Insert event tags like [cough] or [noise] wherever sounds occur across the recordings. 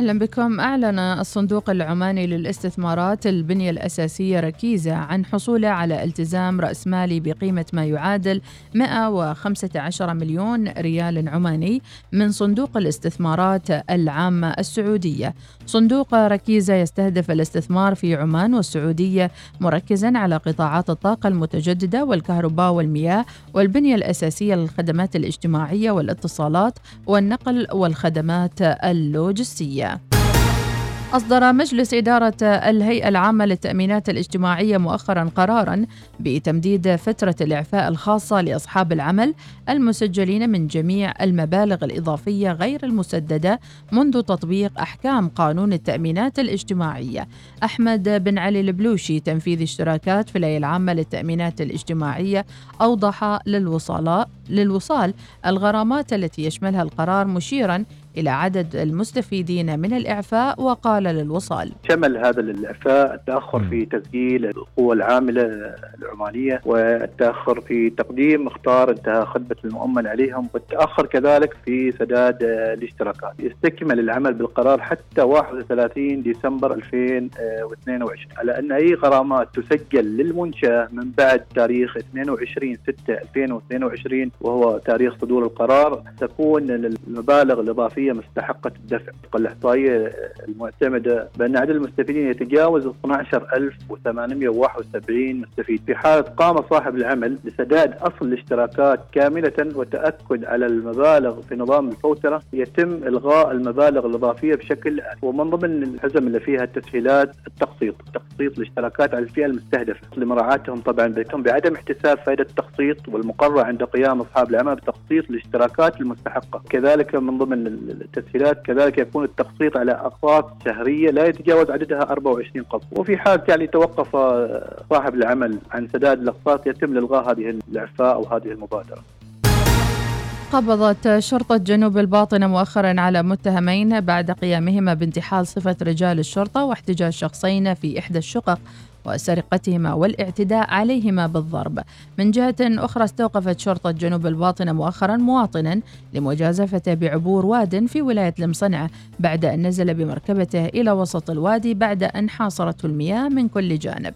أهلا بكم. أعلن الصندوق العماني للاستثمارات البنية الأساسية ركيزة عن حصوله على التزام رأس مالي بقيمة ما يعادل 115 مليون ريال عماني من صندوق الاستثمارات العامة السعودية. صندوق ركيزة يستهدف الاستثمار في عمان والسعودية مركزا على قطاعات الطاقة المتجددة والكهرباء والمياه والبنية الأساسية للخدمات الاجتماعية والاتصالات والنقل والخدمات اللوجستية. أصدر مجلس إدارة الهيئة العامة للتأمينات الاجتماعية مؤخرا قرارا بتمديد فترة الإعفاء الخاصة لأصحاب العمل المسجلين من جميع المبالغ الإضافية غير المسددة منذ تطبيق أحكام قانون التأمينات الاجتماعية. أحمد بن علي البلوشي تنفيذ اشتراكات في الهيئة العامة للتأمينات الاجتماعية أوضح للوصلاء للوصال الغرامات التي يشملها القرار مشيرا إلى عدد المستفيدين من الإعفاء وقال للوصال. شمل هذا الإعفاء التأخر في تسجيل القوى العاملة العمانية والتأخر في تقديم مختار انتهى خدمة المؤمن عليهم والتأخر كذلك في سداد الاشتراكات. يستكمل العمل بالقرار حتى 31 ديسمبر 2022 على أن أي غرامات تسجل للمنشأة من بعد تاريخ 22 6 2022 وهو تاريخ صدور القرار تكون المبالغ الإضافية الوظيفيه مستحقة الدفع. طبقا الاحصائيه المعتمدة بأن عدد المستفيدين يتجاوز 12871 مستفيد. في حالة قام صاحب العمل بسداد أصل الاشتراكات كاملة وتأكد على المبالغ في نظام الفوترة يتم إلغاء المبالغ الإضافية بشكل ومن ضمن الحزم اللي فيها التسهيلات التقسيط تقسيط الاشتراكات على الفئة المستهدفة. لمراعاتهم طبعا بيتم بعدم احتساب فائدة التقسيط والمقرر عند قيام أصحاب العمل بتقسيط الاشتراكات المستحقة. كذلك من ضمن التسهيلات كذلك يكون التقسيط على أقساط شهرية لا يتجاوز عددها 24 قسط وفي حال يعني توقف صاحب العمل عن سداد الأقساط يتم إلغاء هذه الإعفاء أو هذه المبادرة. قبضت شرطة جنوب الباطنة مؤخرا على متهمين بعد قيامهما بانتحال صفة رجال الشرطة واحتجاز شخصين في إحدى الشقق. وسرقتهما والاعتداء عليهما بالضرب. من جهة أخرى استوقفت شرطة جنوب الباطنة مؤخرا مواطنا لمجازفته بعبور واد في ولاية المصنعة بعد أن نزل بمركبته إلى وسط الوادي بعد أن حاصرته المياه من كل جانب.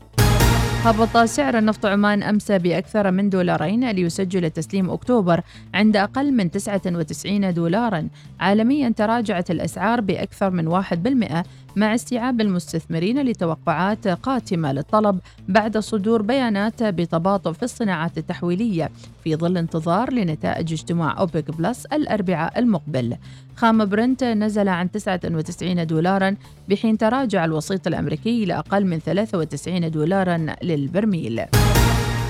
هبط سعر النفط عمان أمس بأكثر من دولارين ليسجل تسليم أكتوبر عند أقل من 99 دولارا. عالميا تراجعت الأسعار بأكثر من 1% مع استيعاب المستثمرين لتوقعات قاتمة للطلب بعد صدور بيانات بتباطؤ في الصناعات التحويلية في ظل انتظار لنتائج اجتماع أوبك بلس الأربعاء المقبل. خام برنت نزل عن 99 دولارا بحين تراجع الوسيط الأمريكي إلى أقل من 93 دولارا للبرميل.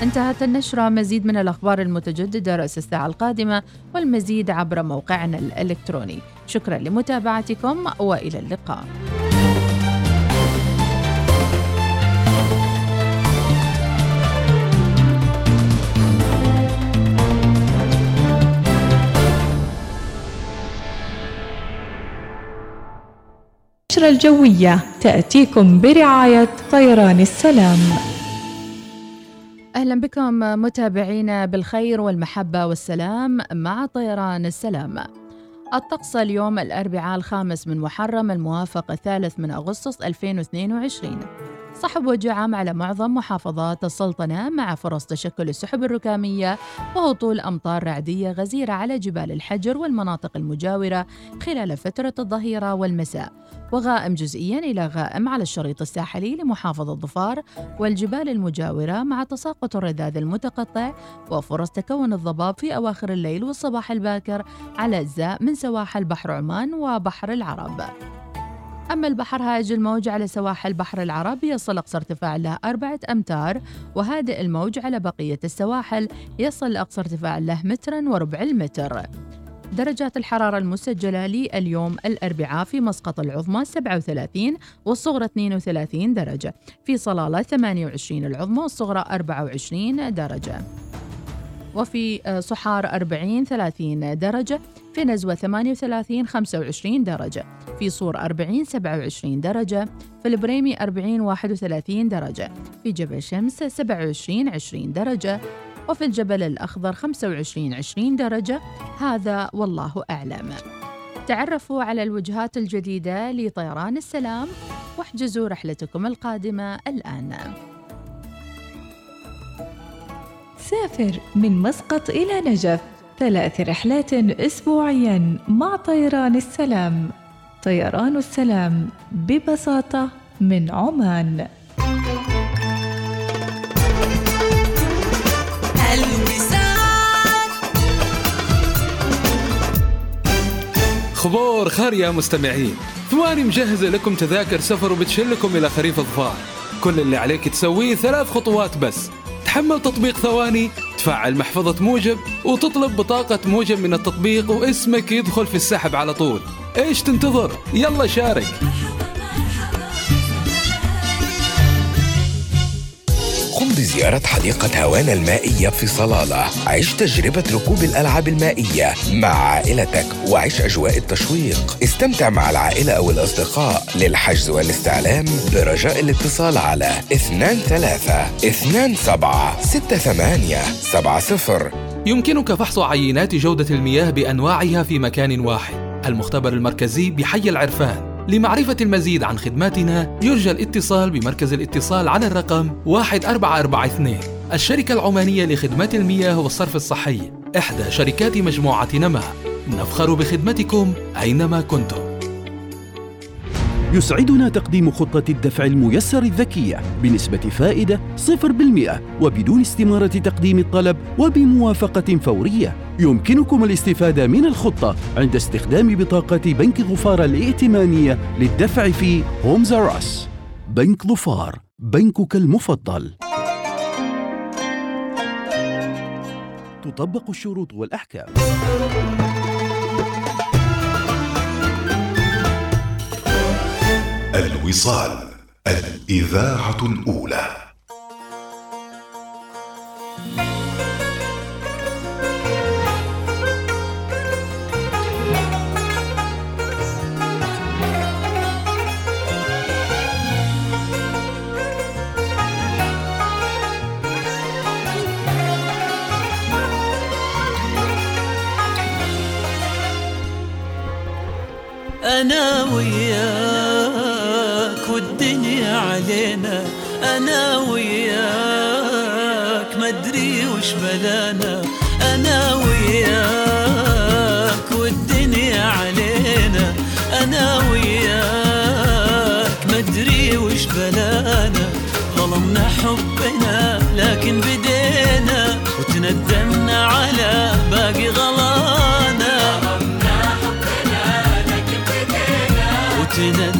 انتهت النشرة مزيد من الأخبار المتجددة رأس الساعة القادمة والمزيد عبر موقعنا الإلكتروني. شكرا لمتابعتكم وإلى اللقاء. النشرة الجوية تأتيكم برعاية طيران السلام. أهلا بكم متابعينا بالخير والمحبة والسلام مع طيران السلام. الطقس اليوم الأربعاء الخامس من محرم الموافق الثالث من أغسطس 2022 صحب وجه عام على معظم محافظات السلطنة مع فرص تشكل السحب الركامية وهطول أمطار رعدية غزيرة على جبال الحجر والمناطق المجاورة خلال فترة الظهيرة والمساء وغائم جزئيا إلى غائم على الشريط الساحلي لمحافظة ظفار والجبال المجاورة مع تساقط الرذاذ المتقطع وفرص تكون الضباب في أواخر الليل والصباح الباكر على أجزاء من سواحل بحر عمان وبحر العرب. أما البحر هائج الموج على سواحل بحر العرب يصل أقصى ارتفاع له أربعة أمتار وهادئ الموج على بقية السواحل يصل أقصى ارتفاع له مترا وربع المتر. درجات الحرارة المسجلة لليوم الأربعاء في مسقط العظمى 37 والصغرى 32 درجة. في صلالة 28 العظمى والصغرى 24 درجة. وفي صحار 40 30 درجة في نزوة 38 25 درجة في صور 40 27 درجة في البريمي 40 31 درجة في جبل شمس 27 20 درجة وفي الجبل الأخضر 25 20 درجة. هذا والله أعلم. تعرفوا على الوجهات الجديدة لطيران السلام واحجزوا رحلتكم القادمة الآن. سافر من مسقط إلى نجف. ثلاث رحلات أسبوعيا مع طيران السلام. طيران السلام ببساطة من عمان. خبور خير يا مستمعين. ثواني مجهزة لكم تذاكر سفر وبتشلكم إلى خريف الظفار. كل اللي عليك تسويه ثلاث خطوات بس. تحمل تطبيق ثواني تفعل محفظة موجب وتطلب بطاقة موجب من التطبيق واسمك يدخل في السحب على طول. إيش تنتظر؟ يلا شارك. قم بزيارة حديقة هوانا المائية في صلالة. عيش تجربة ركوب الألعاب المائية مع عائلتك وعيش أجواء التشويق. استمتع مع العائلة أو الأصدقاء للحجز والاستعلام برجاء الاتصال على 23 27 68 70 يمكنك فحص عينات جودة المياه بأنواعها في مكان واحد. المختبر المركزي بحي العرفان. لمعرفة المزيد عن خدماتنا يرجى الاتصال بمركز الاتصال على الرقم 1442 الشركة العمانية لخدمات المياه والصرف الصحي إحدى شركات مجموعة نماء نفخر بخدمتكم أينما كنتم. يسعدنا تقديم خطة الدفع الميسر الذكية بنسبة فائدة 0% وبدون استمارة تقديم الطلب وبموافقة فورية. يمكنكم الاستفادة من الخطة عند استخدام بطاقة بنك ظفار الائتمانية للدفع في هومز راس. بنك ظفار، بنكك المفضل. تطبق الشروط والأحكام. الوصال الإذاعة الأولى. أنا وياك. والدنيا علينا أنا وياك. مدري وش بلانا أنا وياك. والدنيا علينا أنا وياك. مدري وش بلانا. ظلمنا حبنا لكن بدينا وتندمنا على باقي غلانا وتندمنا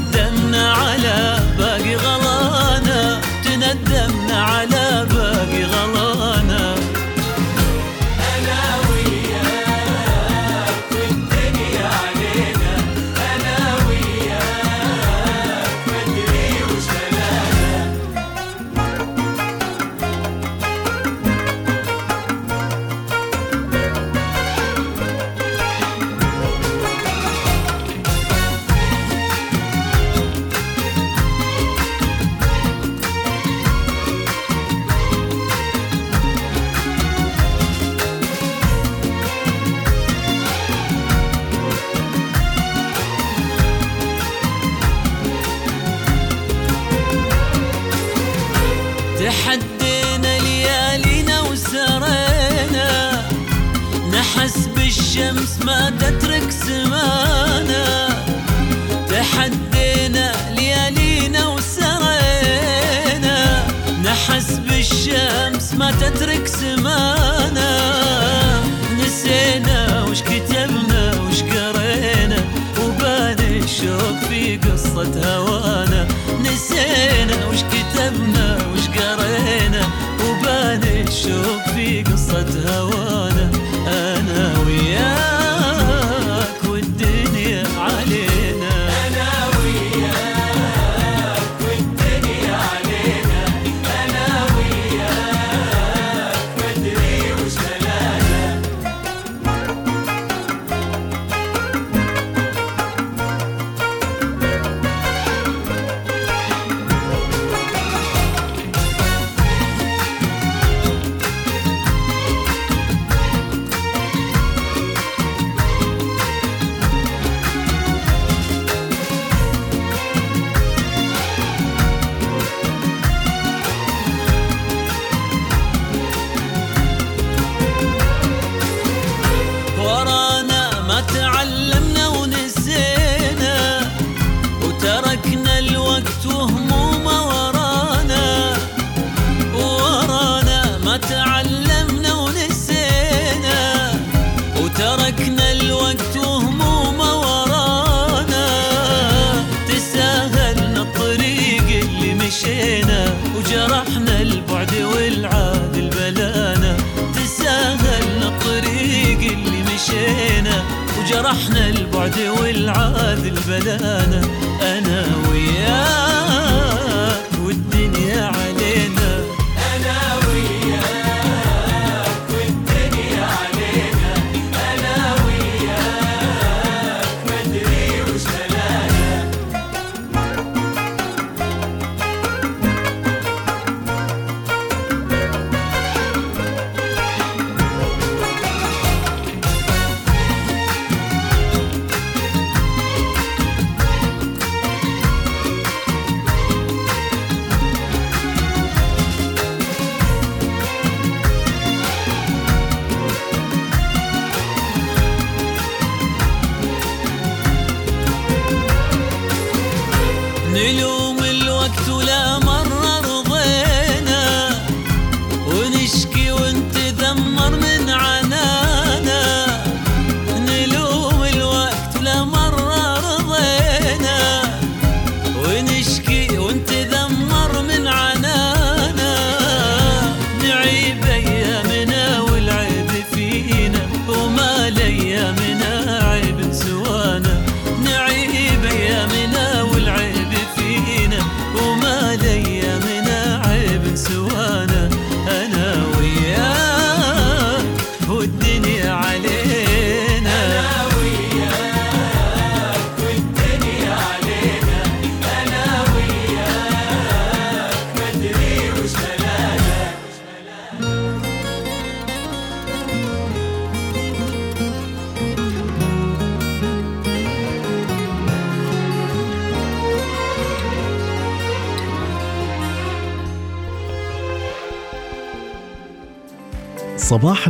قصة هوانا نسينا وش كتبنا وش قرينا وبان الشوق في قصة هوانا.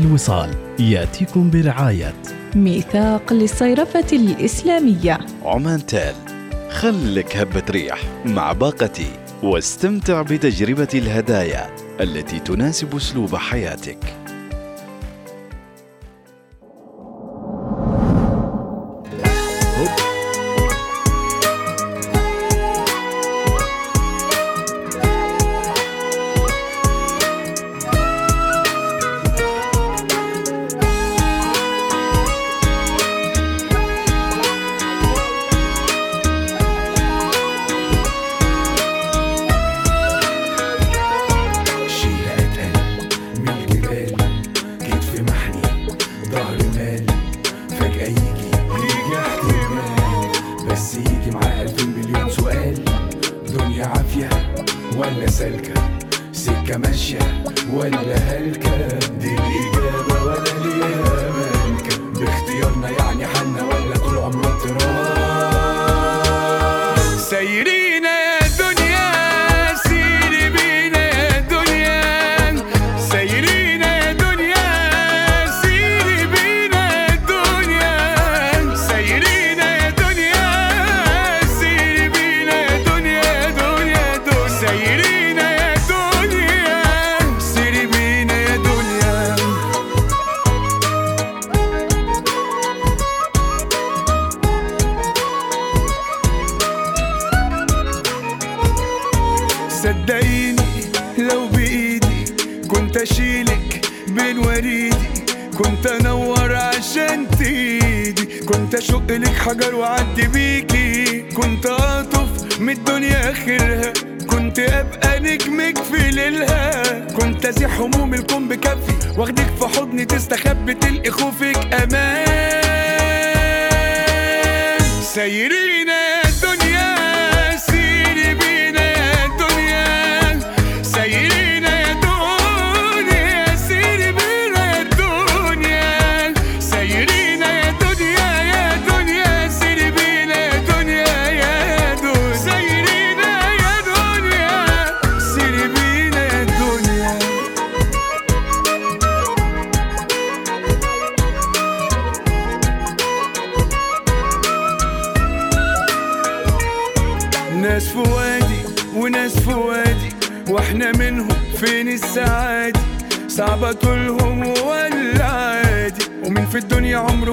الوصال. يأتيكم برعاية. ميثاق للصيرفة الإسلامية. عمان تال خلك هبة ريح مع باقتي واستمتع بتجربة الهدايا التي تناسب أسلوب حياتك.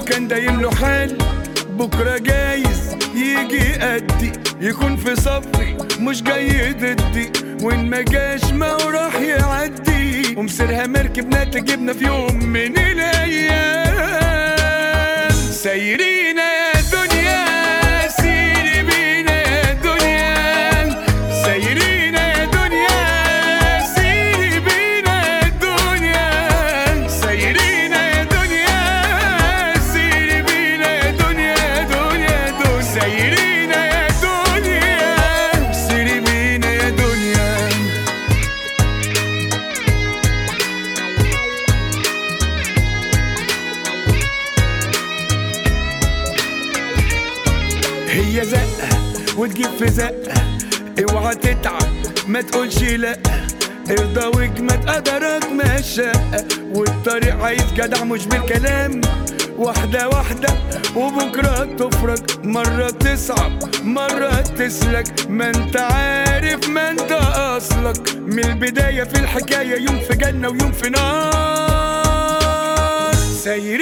كان دايم له حال. بكرة جايز يجي يأدي يكون في صفي مش جاي ضدي وإن ما جاش ما وراح راح يعدي. ومسيرها مركب نتجبنا في يوم من الأيام سايرين تقولش لا. ارضى واجمد قدرك ماشى والطريق عايز جدع مش بالكلام. واحدة واحدة وبكرة تفرج. مرة تصعب مرة تسلك. ما انت عارف ما انت أصلك. من البداية في الحكاية يوم في جنة ويوم في نار. سير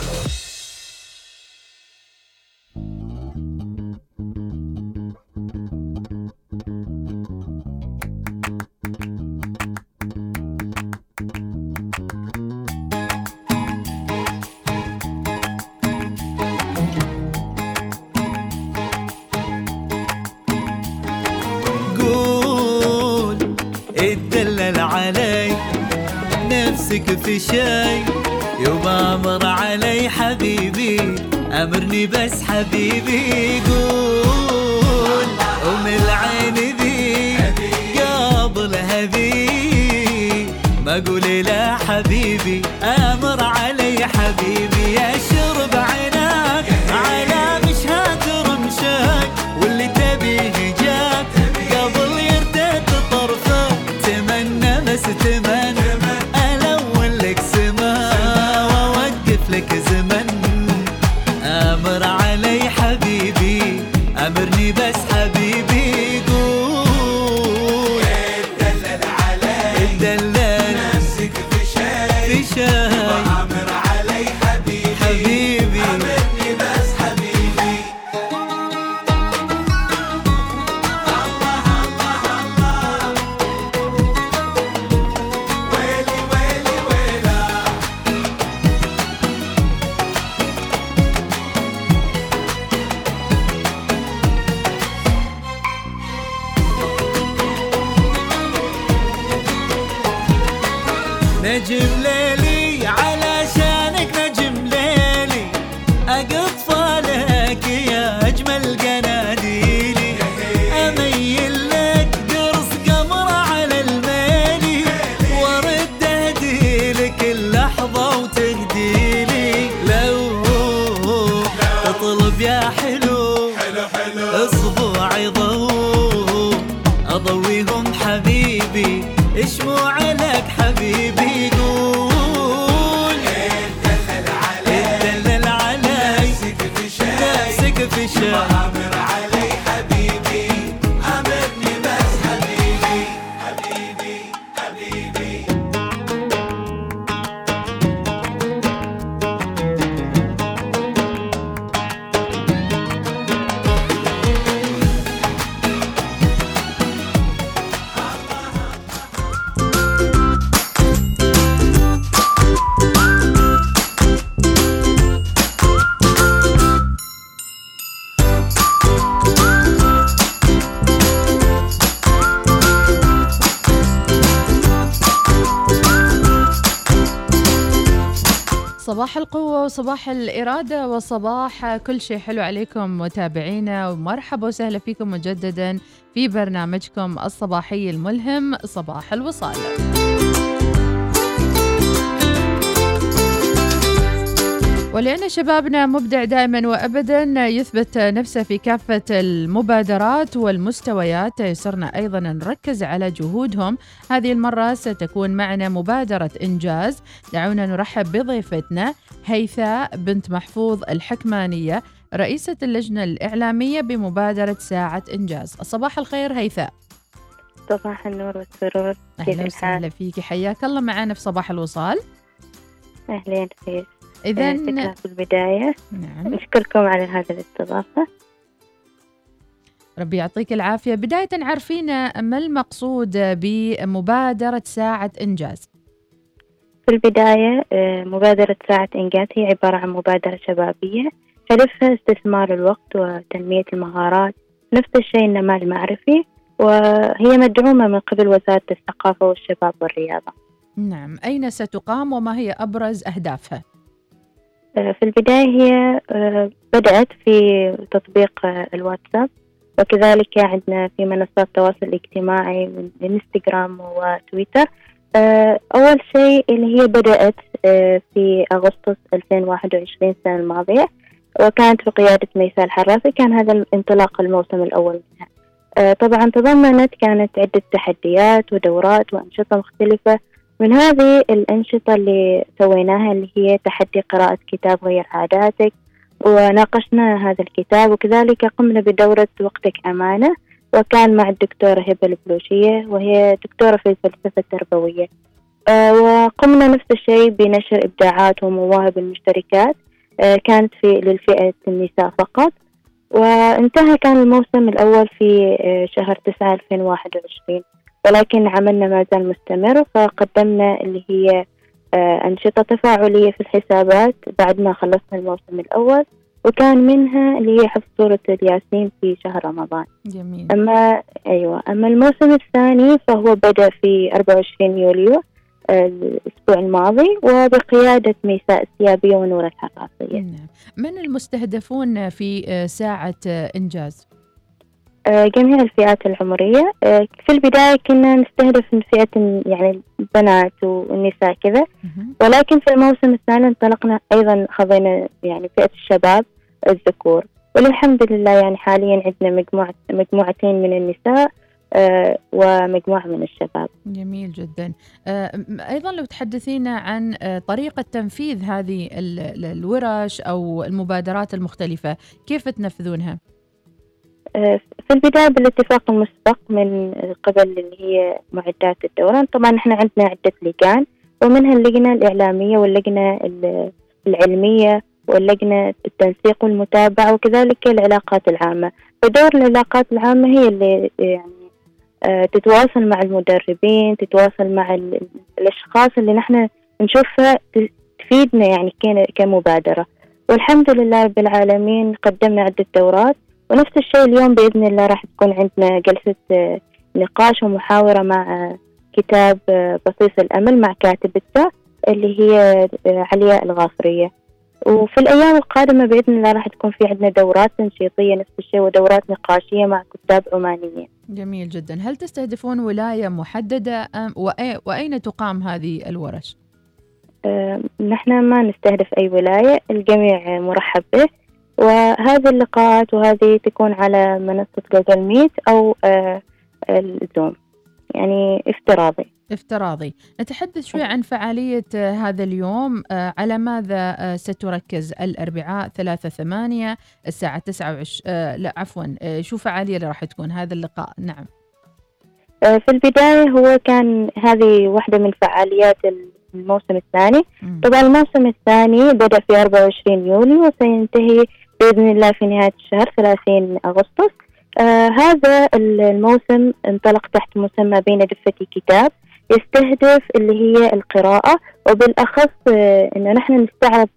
صباح الإرادة وصباح كل شيء حلو عليكم متابعينا ومرحبا وسهلا فيكم مجددا في برنامجكم الصباحي الملهم صباح الوصال. ولأن شبابنا مبدع دائما وأبدا يثبت نفسه في كافة المبادرات والمستويات. يسرنا أيضا نركز على جهودهم. هذه المرة ستكون معنا مبادرة إنجاز. دعونا نرحب بضيفتنا هيثاء بنت محفوظ الحكمانية رئيسة اللجنة الإعلامية بمبادرة ساعة إنجاز. صباح الخير هيثاء. صباح النور والسرور. أهلا وسهلا فيك. حياك الله معنا في صباح الوصال. أهلين فيك إذا في البداية. نعم. نشكركم على هذه الاستضافة. ربي يعطيك العافية. بداية عارفين ما المقصود بمبادرة ساعة إنجاز. في البداية آه، مبادرة ساعة إنجاز هي عبارة عن مبادرة شبابية هدفها استثمار الوقت وتنمية المهارات. نفس الشيء النماء المعرفي وهي مدعومة من قبل وزارة الثقافة والشباب والرياضة. نعم. أين ستقام وما هي أبرز أهدافها؟ آه، في البداية هي آه، بدأت في تطبيق آه، الواتساب وكذلك عندنا في منصات التواصل الاجتماعي من إنستغرام وتويتر. أول شيء اللي هي بدأت في أغسطس 2021 السنة الماضية وكانت بقيادة ميساء الحرافي كان هذا انطلاق الموسم الأول منها. طبعا تضمنت كانت عدة تحديات ودورات وأنشطة مختلفة من هذه الأنشطة اللي سويناها اللي هي تحدي قراءة كتاب غير عاداتك وناقشنا هذا الكتاب وكذلك قمنا بدورة وقتك أمانة وكان مع الدكتورة هبة البلوشية وهي دكتورة في الفلسفة التربوية. آه، وقمنا نفس الشيء بنشر إبداعات ومواهب المشتركات آه، كانت في للفئة النساء فقط. وانتهى كان الموسم الأول في آه، شهر تسعة 2021 ولكن عملنا ما زال مستمر فقدمنا اللي هي آه، أنشطة تفاعلية في الحسابات بعد ما خلصنا الموسم الأول وكان منها اللي هي حفظ سورة الياسين في شهر رمضان. جميل. أما أيوة أما الموسم الثاني فهو بدأ في 24 يوليو آه، الأسبوع الماضي وبقيادة ميساء السيابية ونور الحراسية نعم. من المستهدفون في آه، ساعة إنجاز؟ آه، جميع الفئات العمرية. آه، في البداية كنا نستهدف من فئة يعني البنات والنساء كذا. ولكن في الموسم الثاني انطلقنا أيضا خذينا يعني فئة الشباب الذكور. وللحمد لله يعني حاليا عندنا مجموعة مجموعتين من النساء آه، ومجموعة من الشباب. جميل جدا. أيضا لو تحدثينا عن طريقة تنفيذ هذه الورش أو المبادرات المختلفة كيف تنفذونها؟ آه، في البداية بالاتفاق المسبق من قبل اللي هي معدات الدوران طبعا إحنا عندنا عدة لجان ومنها اللجنة الإعلامية واللجنة العلمية واللجنة التنسيق والمتابعة وكذلك العلاقات العامة. فدور العلاقات العامة هي اللي يعني آه، تتواصل مع المدربين تتواصل مع الأشخاص اللي نحن نشوفها تفيدنا يعني كمبادرة. والحمد لله رب العالمين قدمنا عدة دورات. ونفس الشيء اليوم بإذن الله راح تكون عندنا جلسة آه، نقاش ومحاورة مع آه، كتاب آه، بصيص الأمل مع كاتبته اللي هي علياء الغافرية. وفي الأيام القادمة بإذن الله راح تكون في عندنا دورات تنشيطية نفس الشيء ودورات نقاشية مع كتاب عمانيين. جميل جدا. هل تستهدفون ولاية محددة أم وأين تقام هذه الورش؟ نحن ما نستهدف أي ولاية الجميع مرحب به. وهذه اللقاءات وهذه تكون على منصة جوجل ميت أو آه، الزوم. يعني افتراضي. افتراضي. نتحدث شوي عن فعالية آه، هذا اليوم آه، على ماذا ستركز الأربعاء ثلاثة ثمانية الساعة تسعة وعش... لا عفوا شو فعالية اللي راح تكون؟ هذا اللقاء. نعم. في البداية هو كان هذه واحدة من فعاليات الموسم الثاني. طبعا الموسم الثاني بدأ في 24 يوليو وسينتهي بإذن الله في نهاية الشهر 30 أغسطس. آه هذا الموسم انطلق تحت مسمى بين دفتي كتاب. يستهدف اللي هي القراءة وبالأخص آه إنه نحن نستعرض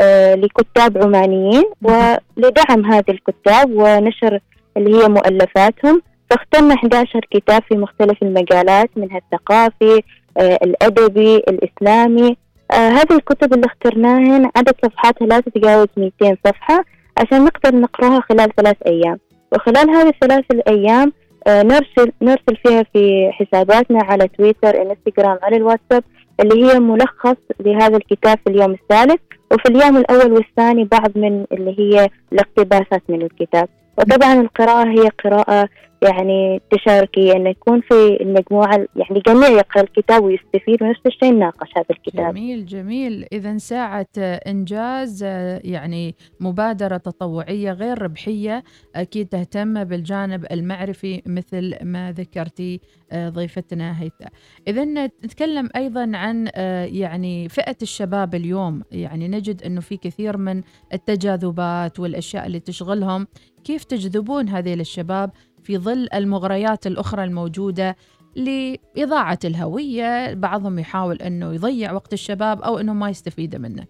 آه, لكتاب عمانيين ولدعم هذه الكتاب ونشر اللي هي مؤلفاتهم. فاخترنا 11 كتاب في مختلف المجالات منها الثقافي آه الأدبي الإسلامي. هذه الكتب اللي اخترناها عدد صفحاتها لا تتجاوز 200 صفحة عشان نقدر نقراها خلال ثلاث أيام. وخلال هذه الثلاث الأيام آه نرسل نرسل فيها في حساباتنا على تويتر إنستغرام على الواتساب اللي هي ملخص لهذا الكتاب في اليوم الثالث. وفي اليوم الأول والثاني بعض من اللي هي الاقتباسات من الكتاب. وطبعا القراءة هي قراءة يعني تشاركية أنه يكون في المجموعة يعني جميع يقرأ الكتاب ويستفيد ونفس الشيء نناقش هذا الكتاب. جميل جميل. إذا ساعة إنجاز يعني مبادرة تطوعية غير ربحية أكيد تهتم بالجانب المعرفي مثل ما ذكرتي ضيفتنا هيثم. إذا نتكلم أيضا عن يعني فئة الشباب اليوم. يعني نجد أنه في كثير من التجاذبات والأشياء اللي تشغلهم. كيف تجذبون هذه الشباب في ظل المغريات الأخرى الموجودة لإضاعة الهوية بعضهم يحاول أنه يضيع وقت الشباب أو أنه ما يستفيد منه.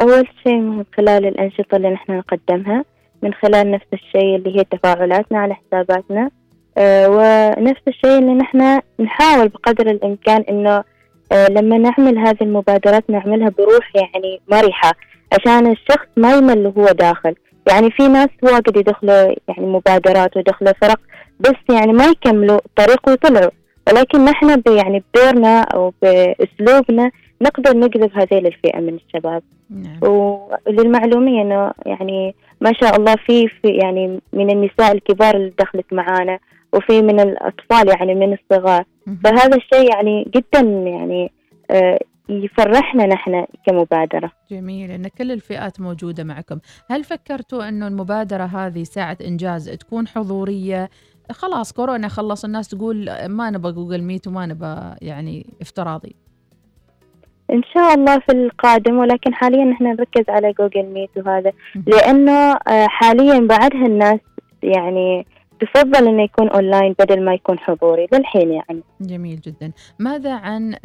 أول شيء من خلال الأنشطة اللي نحن نقدمها من خلال نفس الشيء اللي هي تفاعلاتنا على حساباتنا أه ونفس الشيء اللي نحن نحاول بقدر الإمكان إنه أه لما نعمل هذه المبادرات نعملها بروح يعني مرحة عشان الشخص ما يمل وهو داخل. يعني في ناس واجد يدخلوا يعني مبادرات ويدخلوا فرق بس يعني ما يكملوا الطريق ويطلعوا ولكن نحن يعني بدورنا أو بأسلوبنا نقدر نجذب هذه الفئة من الشباب. نعم. وللمعلومية أنه يعني ما شاء الله في, في يعني من النساء الكبار اللي دخلت معانا وفي من الأطفال يعني من الصغار. فهذا الشيء يعني جدا يعني آه يفرحنا نحن كمبادرة. جميل أن كل الفئات موجودة معكم. هل فكرتوا أنه المبادرة هذه ساعة إنجاز تكون حضورية؟ خلاص كورونا خلص الناس تقول ما نبغى Google Meet وما نبغى يعني افتراضي. إن شاء الله في القادم ولكن حاليا نحن نركز على Google Meet وهذا. لأنه حاليا بعدها الناس يعني تفضل إنه يكون اونلاين بدل ما يكون حضوري. للحين يعني. جميل جدا. ماذا عن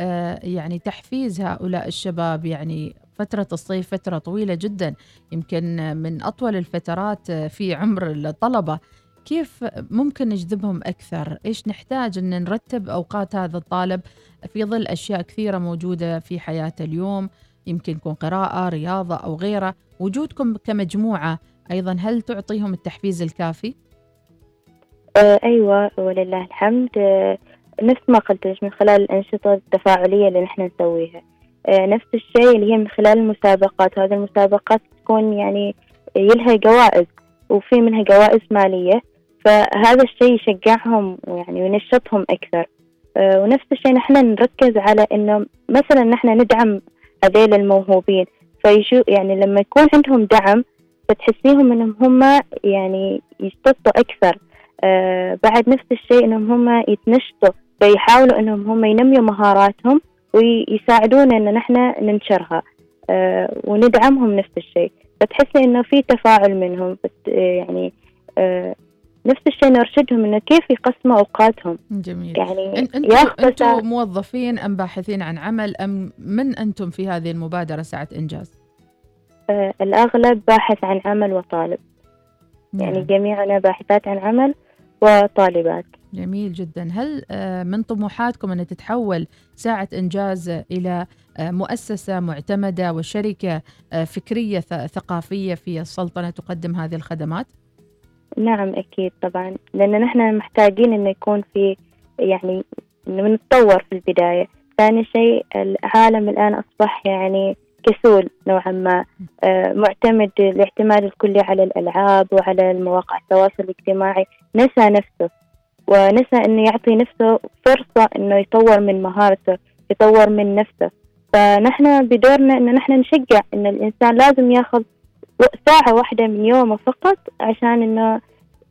يعني تحفيز هؤلاء الشباب؟ يعني فترة الصيف فترة طويلة جدا. يمكن من أطول الفترات في عمر الطلبة. كيف ممكن نجذبهم أكثر؟ إيش نحتاج أن نرتب أوقات هذا الطالب؟ في ظل أشياء كثيرة موجودة في حياته اليوم يمكن يكون قراءة رياضة أو غيره. وجودكم كمجموعة أيضا هل تعطيهم التحفيز الكافي؟ آه أيوة ولله الحمد. آه نفس ما قلت من خلال الأنشطة التفاعلية اللي نحن نسويها. آه نفس الشيء اللي هي من خلال المسابقات. هذه المسابقات تكون يعني يلها جوائز وفي منها جوائز مالية. فهذا الشيء يشجعهم يعني وينشطهم أكثر. ونفس الشيء نحن نركز على إنه مثلا نحن ندعم هذيل الموهوبين. فيشو يعني لما يكون عندهم دعم فتحسيهم إنهم هم يعني يشتطوا أكثر. بعد نفس الشيء إنهم هم يتنشطوا فيحاولوا إنهم هم ينميوا مهاراتهم ويساعدونا إن نحن ننشرها آه وندعمهم نفس الشيء. فتحسي إنه في تفاعل منهم يعني آه نفس الشيء نرشدهم إنه كيف يقسموا أوقاتهم. جميل. يعني أنتم أنتم موظفين أم باحثين عن عمل أم من أنتم في هذه المبادرة ساعة إنجاز؟ آه الأغلب باحث عن عمل وطالب. يعني نعم. جميعنا باحثات عن عمل. وطالبات. جميل جدا. هل من طموحاتكم أن تتحول ساعة إنجاز إلى مؤسسة معتمدة وشركة فكرية ثقافية في السلطنة تقدم هذه الخدمات؟ نعم أكيد طبعا. لأن نحن محتاجين أنه يكون في يعني نتطور في البداية. ثاني شيء العالم الآن أصبح يعني كسول نوعا ما معتمد الاعتماد الكلي على الألعاب وعلى المواقع التواصل الاجتماعي. نسى نفسه ونسى إنه يعطي نفسه فرصة إنه يطور من مهارته يطور من نفسه. فنحن بدورنا إن نحن نشجع إن الإنسان لازم ياخذ ساعة واحدة من يومه فقط عشان إنه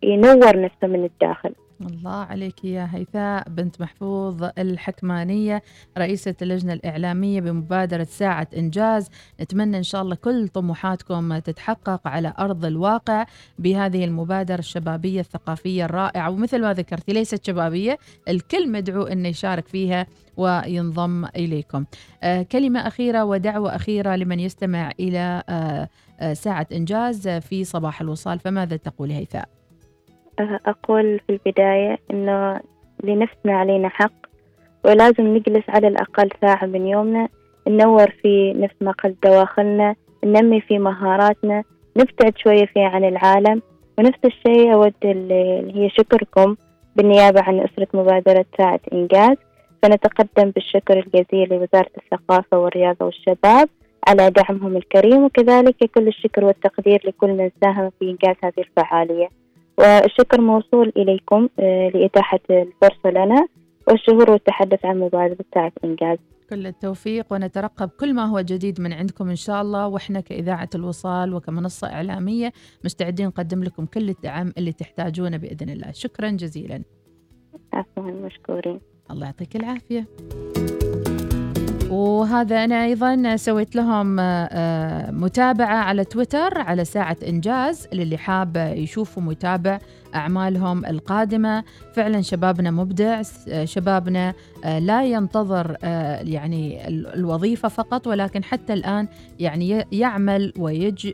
ينور نفسه من الداخل. الله عليك يا هيثاء. بنت محفوظ الحكمانية رئيسة اللجنة الإعلامية بمبادرة ساعة إنجاز. نتمنى إن شاء الله كل طموحاتكم تتحقق على أرض الواقع بهذه المبادرة الشبابية الثقافية الرائعة. ومثل ما ذكرتي ليست شبابية الكل مدعو أن يشارك فيها وينضم إليكم. آه كلمة أخيرة ودعوة أخيرة لمن يستمع إلى آه آه ساعة إنجاز في صباح الوصال. فماذا تقول هيثاء؟ أقول في البداية إنه لنفسنا علينا حق ولازم نجلس على الأقل ساعة من يومنا ننور في نفس ما قلت دواخلنا ننمي في مهاراتنا نبتعد شوية في عن العالم. ونفس الشيء أود اللي هي شكركم بالنيابة عن أسرة مبادرة ساعة إنجاز. فنتقدم بالشكر الجزيل لوزارة الثقافة والرياضة والشباب على دعمهم الكريم وكذلك كل الشكر والتقدير لكل من ساهم في إنجاز هذه الفعالية. والشكر موصول إليكم آه، لإتاحة الفرصة لنا والشهور والتحدث عن مبادرة ساعة إنجاز. كل التوفيق ونترقب كل ما هو جديد من عندكم إن شاء الله وإحنا كإذاعة الوصال وكمنصة إعلامية مستعدين نقدم لكم كل الدعم اللي تحتاجونه بإذن الله. شكرا جزيلا. عفوا مشكورين. الله يعطيك العافية. وهذا أنا أيضا سويت لهم آه، متابعة على تويتر على ساعة إنجاز للي حاب يشوفوا متابع أعمالهم القادمة. فعلا شبابنا مبدع شبابنا آه، لا ينتظر آه، يعني الوظيفة فقط ولكن حتى الآن يعني يعمل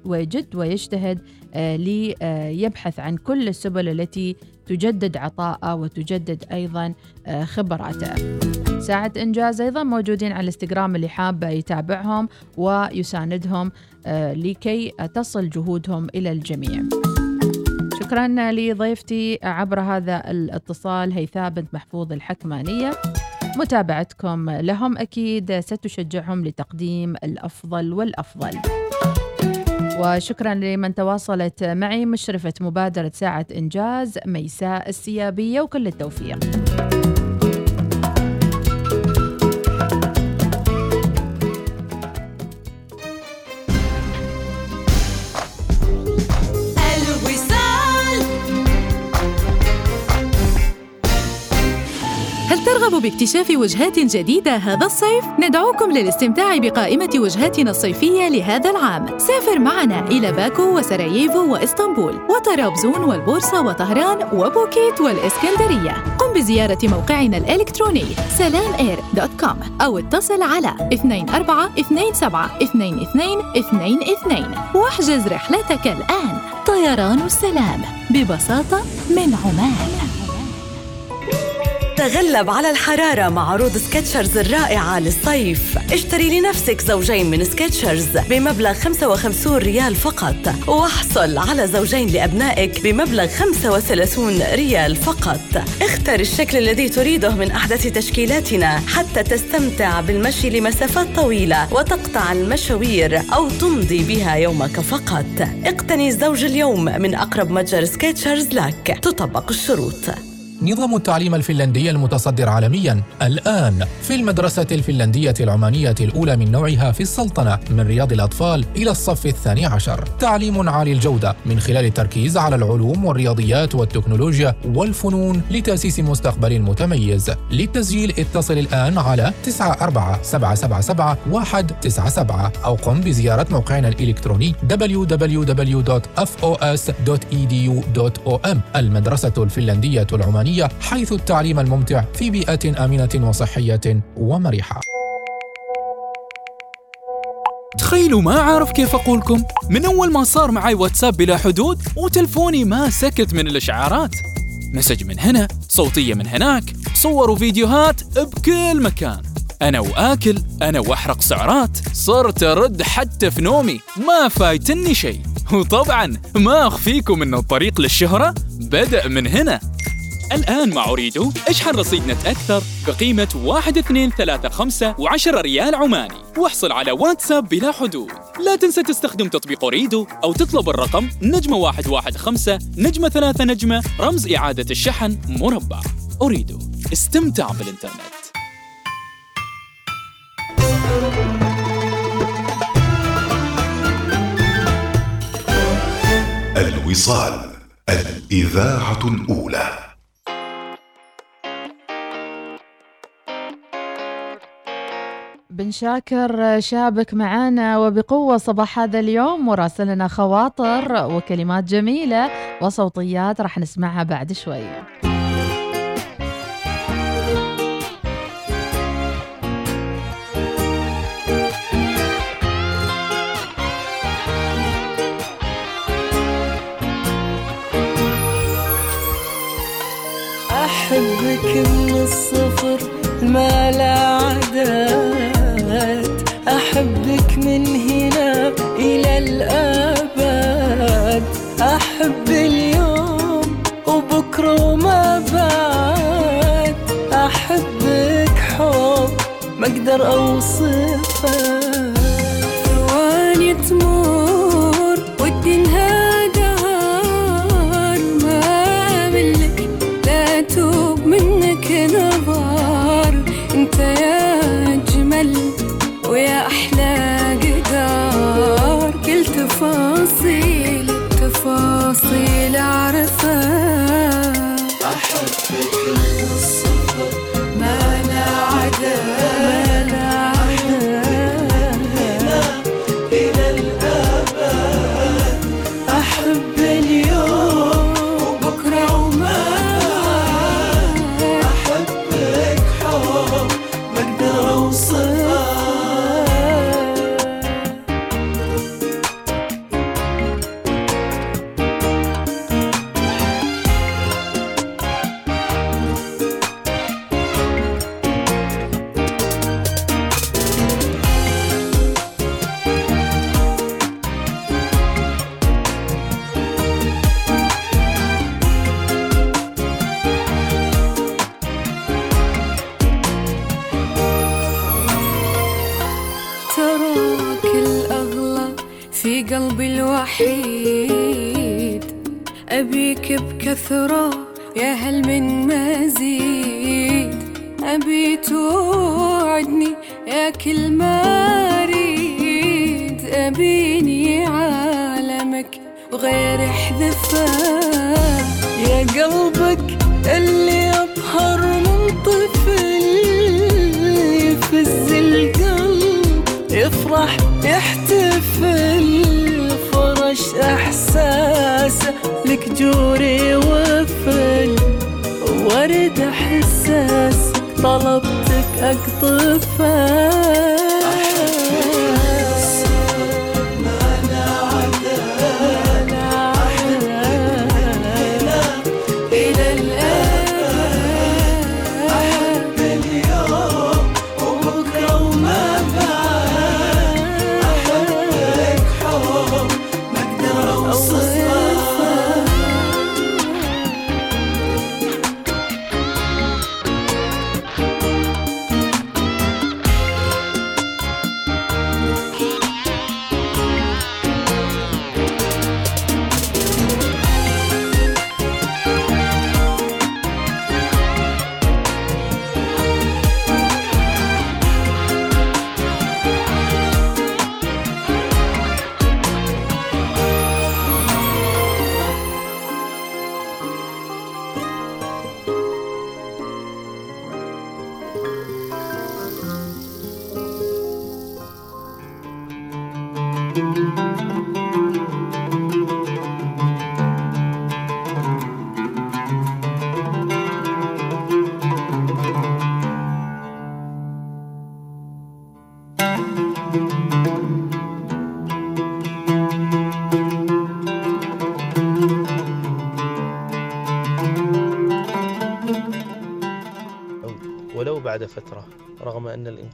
ويجد ويجتهد ليبحث عن كل السبل التي تجدد عطاءه وتجدد أيضا خبراته. ساعة إنجاز أيضا موجودين على الإنستغرام اللي حابة يتابعهم ويساندهم آه، لكي تصل جهودهم إلى الجميع. شكرا لضيفتي عبر هذا الاتصال هيثاء بنت محفوظ الحكمانية. متابعتكم لهم أكيد ستشجعهم لتقديم الأفضل والأفضل. وشكرا لمن تواصلت معي مشرفة مبادرة ساعة إنجاز ميساء السيابية وكل التوفيق. ترغب باكتشاف وجهات جديدة هذا الصيف؟ ندعوكم للاستمتاع بقائمة وجهاتنا الصيفية لهذا العام. سافر معنا إلى باكو وسراييفو وإسطنبول وطرابزون والبورصة وطهران وبوكيت والإسكندرية. قم بزيارة موقعنا الإلكتروني سلام أو اتصل على 2427 واحجز رحلتك الآن. طيران السلام ببساطة من عمان. تغلب على الحرارة مع عروض Skechers الرائعة للصيف. اشتري لنفسك زوجين من Skechers بمبلغ 55 ريال فقط. واحصل على زوجين لأبنائك بمبلغ 35 ريال فقط. اختر الشكل الذي تريده من أحدث تشكيلاتنا حتى تستمتع بالمشي لمسافات طويلة وتقطع المشاوير أو تمضي بها يومك فقط. اقتني الزوج اليوم من أقرب متجر Skechers لك. تطبق الشروط. نظام التعليم الفنلندي المتصدر عالميا الآن في المدرسة الفنلندية العمانية الأولى من نوعها في السلطنة من رياض الأطفال إلى الصف الثاني عشر. تعليم عالي الجودة من خلال التركيز على العلوم والرياضيات والتكنولوجيا والفنون لتأسيس مستقبل متميز. للتسجيل اتصل الآن على 94777 أو قم بزيارة موقعنا الإلكتروني www.fos.edu.om المدرسة الفنلندية العمانية العالمية حيث التعليم الممتع في بيئة آمنة وصحية ومريحة تخيلوا ما أعرف كيف أقولكم من أول ما صار معي واتساب بلا حدود وتلفوني ما سكت من الإشعارات. message من هنا صوتية من هناك صور وفيديوهات بكل مكان. أنا وآكل أنا وأحرق سعرات صرت أرد حتى في نومي. ما فايتني شيء. وطبعا ما أخفيكم أن الطريق للشهرة بدأ من هنا. الآن مع Ooredoo اشحن رصيد نت أكثر بقيمة 1235 و10 ريال عماني. واحصل على واتساب بلا حدود. لا تنسى تستخدم تطبيق أريدو أو تطلب الرقم نجمة 115 نجمة 3 نجمة رمز إعادة الشحن مربع. أريدو استمتع بالإنترنت. الوصال الإذاعة الأولى. بن شاكر شابك معنا وبقوة صباح هذا اليوم مراسلنا خواطر وكلمات جميلة وصوتيات راح نسمعها بعد شوي. أحبك من الصفر ما لا إلى الأبد أحب اليوم وبكرة وما بعد. أحبك حب ما أقدر أوصفه.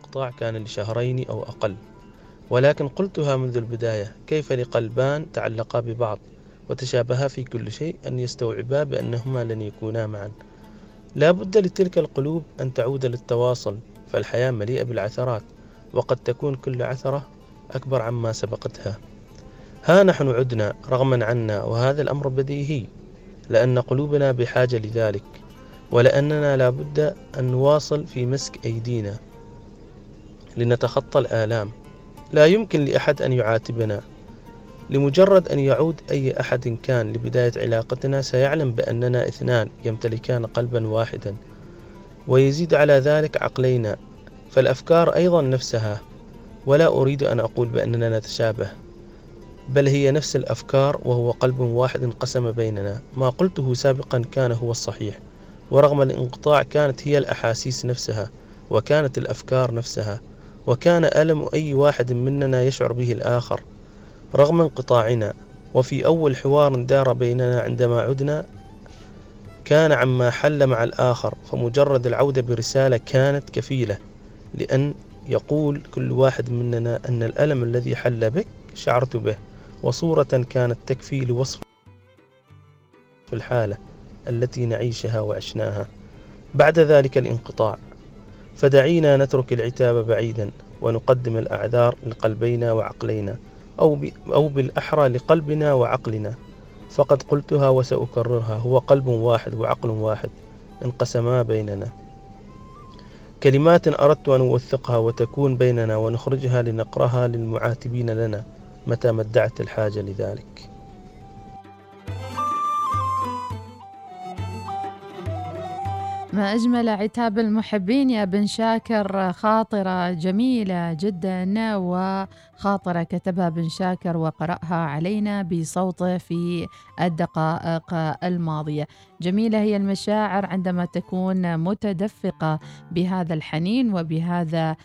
أن الانقطاع كان لشهرين أو أقل. ولكن قلتها منذ البداية كيف لقلبان تعلقا ببعض وتشابها في كل شيء أن يستوعبا بأنهما لن يكونا معا. لا بد لتلك القلوب أن تعود للتواصل فالحياة مليئة بالعثرات وقد تكون كل عثرة أكبر عما سبقتها. ها نحن عدنا رغما عنا وهذا الأمر بديهي لأن قلوبنا بحاجة لذلك ولأننا لا بد أن نواصل في مسك أيدينا. لنتخطى الآلام. لا يمكن لأحد أن يعاتبنا. لمجرد أن يعود أي أحد كان لبداية علاقتنا سيعلم بأننا اثنان يمتلكان قلبا واحدا ويزيد على ذلك عقلينا. فالأفكار أيضا نفسها. ولا أريد أن أقول بأننا نتشابه بل هي نفس الأفكار وهو قلب واحد انقسم بيننا. ما قلته سابقا كان هو الصحيح ورغم الانقطاع كانت هي الأحاسيس نفسها وكانت الأفكار نفسها. وكان ألم أي واحد مننا يشعر به الآخر رغم انقطاعنا وفي أول حوار دار بيننا عندما عدنا كان عما حل مع الآخر فمجرد العودة برسالة كانت كفيلة لأن يقول كل واحد مننا أن الألم الذي حل بك شعرت به وصورة كانت تكفي لوصف الحالة التي نعيشها وعشناها. بعد ذلك الانقطاع. فدعينا نترك العتاب بعيدا ونقدم الأعذار لقلبينا وعقلينا أو. أو بالأحرى لقلبنا وعقلنا فقد قلتها وسأكررها هو قلب واحد وعقل واحد انقسما بيننا كلمات أردت أن أوثقها وتكون بيننا ونخرجها لنقرها للمعاتبين لنا متى ما ادعت الحاجة لذلك ما أجمل عتاب المحبين يا بن شاكر خاطرة جميلة جدا وخاطرة كتبها بن شاكر وقرأها علينا بصوته في الدقائق الماضية. جميلة هي المشاعر عندما تكون متدفقة بهذا الحنين وبهذا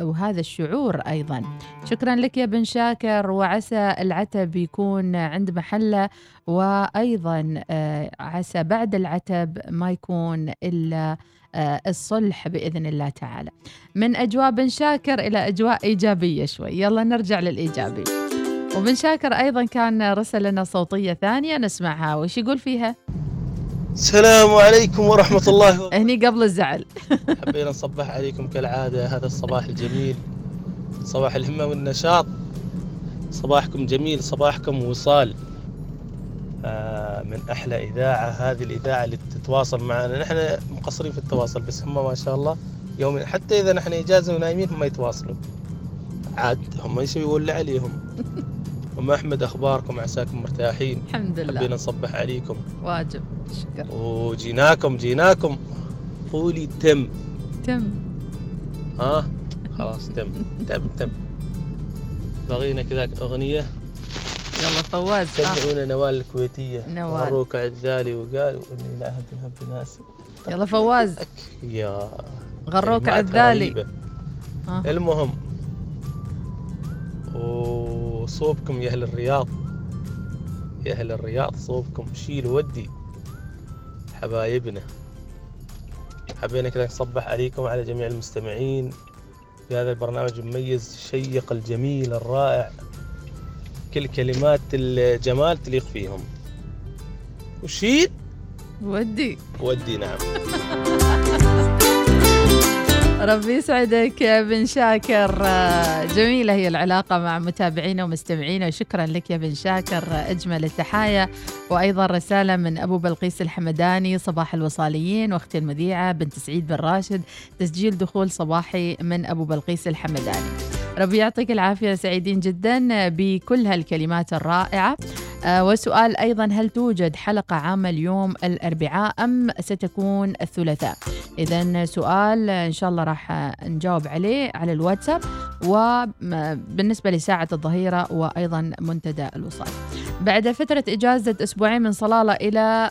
وهذا الشعور أيضا. شكرا لك يا بن شاكر وعسى العتب يكون عند محله وأيضا عسى بعد العتب ما يكون إلا الصلح بإذن الله تعالى. من أجواء بن شاكر إلى أجواء إيجابية شوي. يلا نرجع للإيجابي. وبن شاكر أيضا كان رسل لنا صوتية ثانية نسمعها. وش يقول فيها؟ السلام عليكم ورحمة الله وبركاته. هني قبل الزعل. [laughs] حبينا نصبح عليكم كالعادة. هذا الصباح الجميل. صباح الهمة والنشاط. صباحكم جميل صباحكم وصال. آه، من أحلى إذاعة. هذه الإذاعة اللي تتواصل معنا. نحن مقصرين في التواصل بس هم ما شاء الله يوم حتى إذا نحن إجازة ونايمين هم يتواصلوا عاد هم إيش يولى عليهم [laughs] أم أحمد أخباركم؟ عساكم مرتاحين؟ الحمد لله. حبينا نصبح عليكم. واجب شكرا. وجيناكم جيناكم. قولي تم. تم. ها؟ خلاص تم. تم تم. بغينا كذاك أغنية. يلا فواز آه. سمعونا نوال الكويتية. نوال. مبروك عذالي وقالوا إني لا اهب هب ناس يلا فواز. يا غروك رهيبة. آه. المهم وصوبكم يا أهل الرياض. يا أهل الرياض صوبكم. شيل ودي حبايبنا. حبينا كذا نصبح عليكم وعلى جميع المستمعين. في هذا البرنامج المميز الشيق الجميل الرائع. كل كلمات الجمال تليق فيهم. وشيل؟ ودي. ودي نعم. [laughs] ربي يسعدك يا بن شاكر. جميلة هي العلاقة مع متابعينا ومستمعينا. وشكرا لك يا بن شاكر. أجمل التحايا. وأيضا رسالة من أبو بلقيس الحمداني صباح الوصاليين. وأختي المذيعة بنت سعيد بن راشد. تسجيل دخول صباحي من أبو بلقيس الحمداني. ربي يعطيك العافية سعيدين جدا بكل هالكلمات الرائعة. آه، وسؤال أيضا هل توجد حلقة عامة اليوم الأربعاء أم ستكون الثلاثاء؟ إذا سؤال إن شاء الله راح نجاوب عليه على الواتساب. وبالنسبة لساعة الظهيرة وأيضا منتدى الوصال. بعد فترة إجازة أسبوعين من صلالة إلى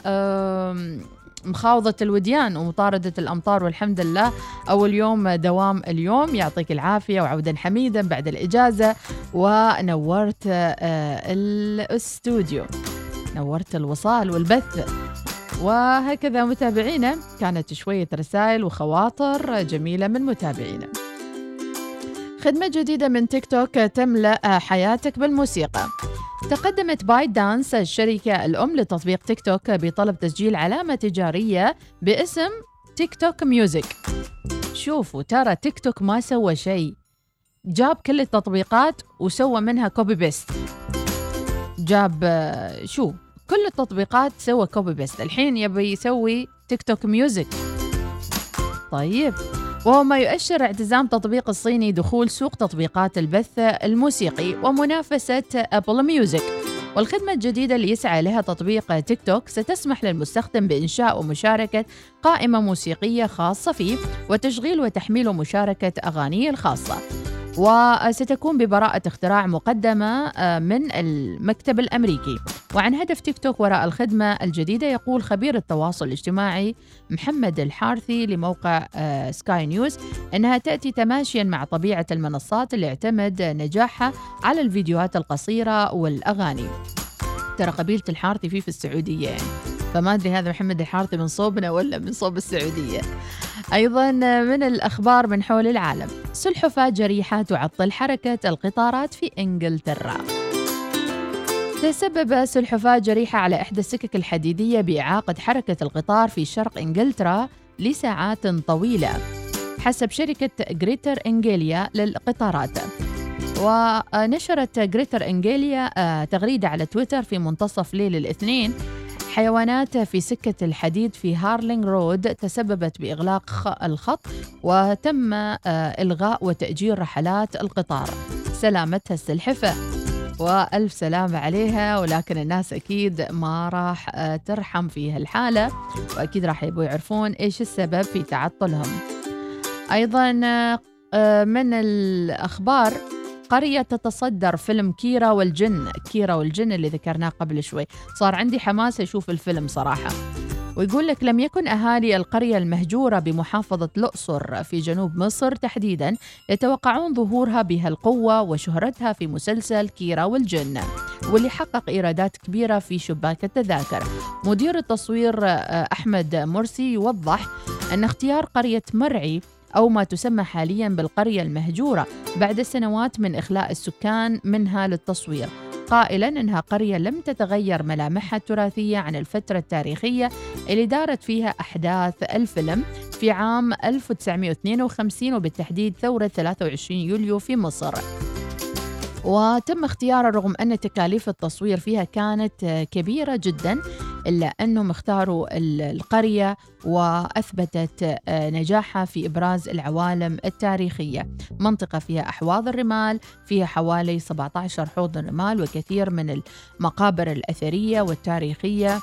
مخاوضة الوديان ومطاردة الأمطار والحمد لله. أول يوم دوام اليوم يعطيك العافية وعودا حميدا بعد الإجازة. ونورت آه، الأستوديو. نورت الوصال والبث. وهكذا متابعينا. كانت شوية رسائل وخواطر جميلة من متابعينا. خدمة جديدة من تيك توك تملأ حياتك بالموسيقى. تقدمت بايت دانس الشركة الأم لتطبيق تيك توك بطلب تسجيل علامة تجارية باسم TikTok Music. شوفوا ترى تيك توك ما سوى شيء. جاب كل التطبيقات وسوى منها copy paste جاب شو؟ كل التطبيقات سوى copy paste الحين يبي يسوي TikTok Music. طيب. وهو ما يؤشر اعتزام تطبيق الصيني دخول سوق تطبيقات البث الموسيقي ومنافسة Apple Music والخدمة الجديدة اللي يسعى لها تطبيق تيك توك ستسمح للمستخدم بإنشاء ومشاركة قائمة موسيقية خاصة فيه وتشغيل وتحميل ومشاركة أغانيه الخاصة. وستكون ببراءة اختراع مقدمة آه، من المكتب الأمريكي. وعن هدف تيك توك وراء الخدمة الجديدة يقول خبير التواصل الاجتماعي محمد الحارثي لموقع آه، سكاي نيوز أنها تأتي تماشيا مع طبيعة المنصات اللي اعتمد نجاحها على الفيديوهات القصيرة والأغاني. ترى قبيلة الحارثي فيه في السعودية. يعني فما أدري هذا محمد الحارثي من صوبنا ولا من صوب السعودية. أيضا من الأخبار من حول العالم. سلحفاة جريحة تعطل حركة القطارات في إنجلترا. تسبب سلحفاة جريحة على إحدى السكك الحديدية بإعاقة حركة القطار في شرق إنجلترا لساعات طويلة حسب شركة Greater Anglia للقطارات. ونشرت Greater Anglia آه، تغريدة على تويتر في منتصف ليل الاثنين حيوانات في سكة الحديد في هارلينغ رود تسببت بإغلاق الخط وتم آه، إلغاء وتأجيل رحلات القطار. سلامتها السلحفة وألف سلامة عليها ولكن الناس أكيد ما راح آه، ترحم في هالحالة وأكيد راح يبوا يعرفون إيش السبب في تعطلهم. أيضا آه، من الأخبار قرية تتصدر فيلم كيرا والجن. كيرا والجن اللي ذكرناه قبل شوي. صار عندي حماس أشوف الفيلم صراحة. ويقول لك لم يكن أهالي القرية المهجورة بمحافظة الأقصر في جنوب مصر تحديدا يتوقعون ظهورها بهالقوة وشهرتها في مسلسل كيرا والجن واللي حقق إيرادات كبيرة في شباك التذاكر. مدير التصوير آه، أحمد مرسي يوضح أن اختيار قرية مرعي أو ما تسمى حاليا بالقرية المهجورة بعد سنوات من إخلاء السكان منها للتصوير قائلا إنها قرية لم تتغير ملامحها التراثية عن الفترة التاريخية اللي دارت فيها أحداث الفيلم في عام 1952 وبالتحديد ثورة 23 يوليو في مصر. وتم اختيارها رغم أن تكاليف التصوير فيها كانت كبيرة جدا إلا أنهم اختاروا ال- القرية وأثبتت نجاحها في إبراز العوالم التاريخية. منطقة فيها أحواض الرمال فيها حوالي 17 حوض رمال وكثير من المقابر الأثرية والتاريخية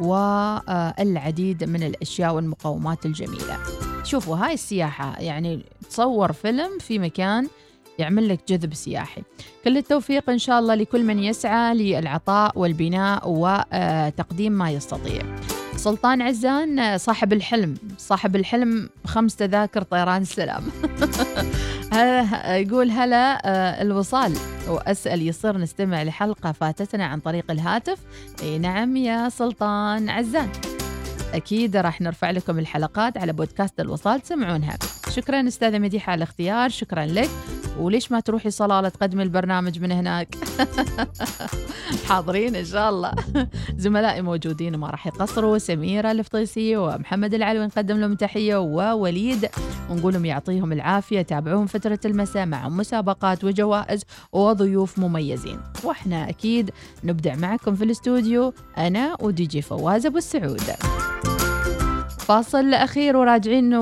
والعديد من الأشياء والمقومات الجميلة. شوفوا هاي السياحة يعني تصور فيلم في مكان يعمل لك جذب سياحي. كل التوفيق إن شاء الله لكل من يسعى للعطاء والبناء وتقديم ما يستطيع. سلطان عزان صاحب الحلم. صاحب الحلم خمس تذاكر طيران السلام. [laughs] يقول هلا آه، الوصال. وأسأل يصير نستمع لحلقة فاتتنا عن طريق الهاتف. إي نعم يا سلطان عزان. أكيد راح نرفع لكم الحلقات على بودكاست الوصال تسمعونها. شكرا أستاذة مديحة على الاختيار. شكرا لك. وليش ما تروحي صلالة تقدمي البرنامج من هناك؟ [laughs] حاضرين إن شاء الله. زملائي موجودين وما راح يقصروا سميرة الفطيسي ومحمد العلوي نقدم لهم تحية ووليد ونقول لهم يعطيهم العافية تابعوهم فترة المساء مع مسابقات وجوائز وضيوف مميزين. وإحنا أكيد نبدع معكم في الاستوديو أنا ودي جي فواز أبو السعود. فاصل أخير وراجعين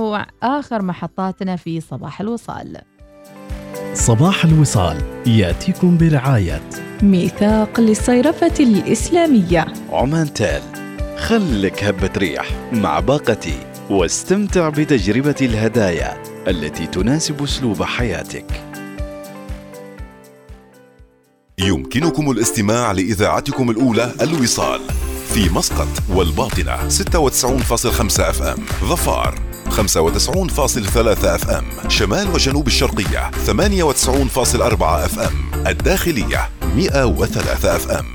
آخر محطاتنا في صباح الوصال. صباح الوصال ياتيكم برعاية ميثاق للصيرفة الإسلامية. عمانتل خلك هبة ريح مع باقتي واستمتع بتجربة الهدايا التي تناسب أسلوب حياتك. يمكنكم الاستماع لإذاعتكم الأولى الوصال في مسقط والباطنة 96.5 FM. ظفار. 95.3 FM شمال وجنوب الشرقية 98.4 FM الداخلية 103 اف ام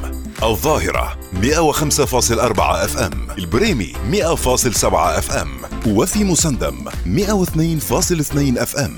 الظاهرة 105.4 اف ام البريمي 100.7 اف ام وفي مسندم 102.2 اف ام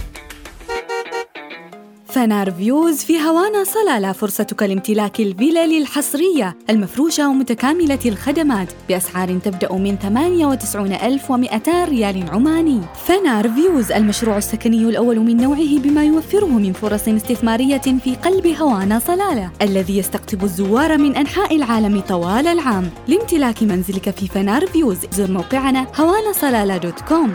فنار فيوز في هوانا صلالة فرصتك لامتلاك الفلل الحصرية المفروشة ومتكاملة الخدمات بأسعار تبدأ من 98200 ريال عماني. فنار Views المشروع السكني الأول من نوعه بما يوفره من فرص استثمارية في قلب هوانا صلالة الذي يستقطب الزوار من أنحاء العالم طوال العام. لامتلاك منزلك في فنار Views زر موقعنا هوانا صلالة dot com.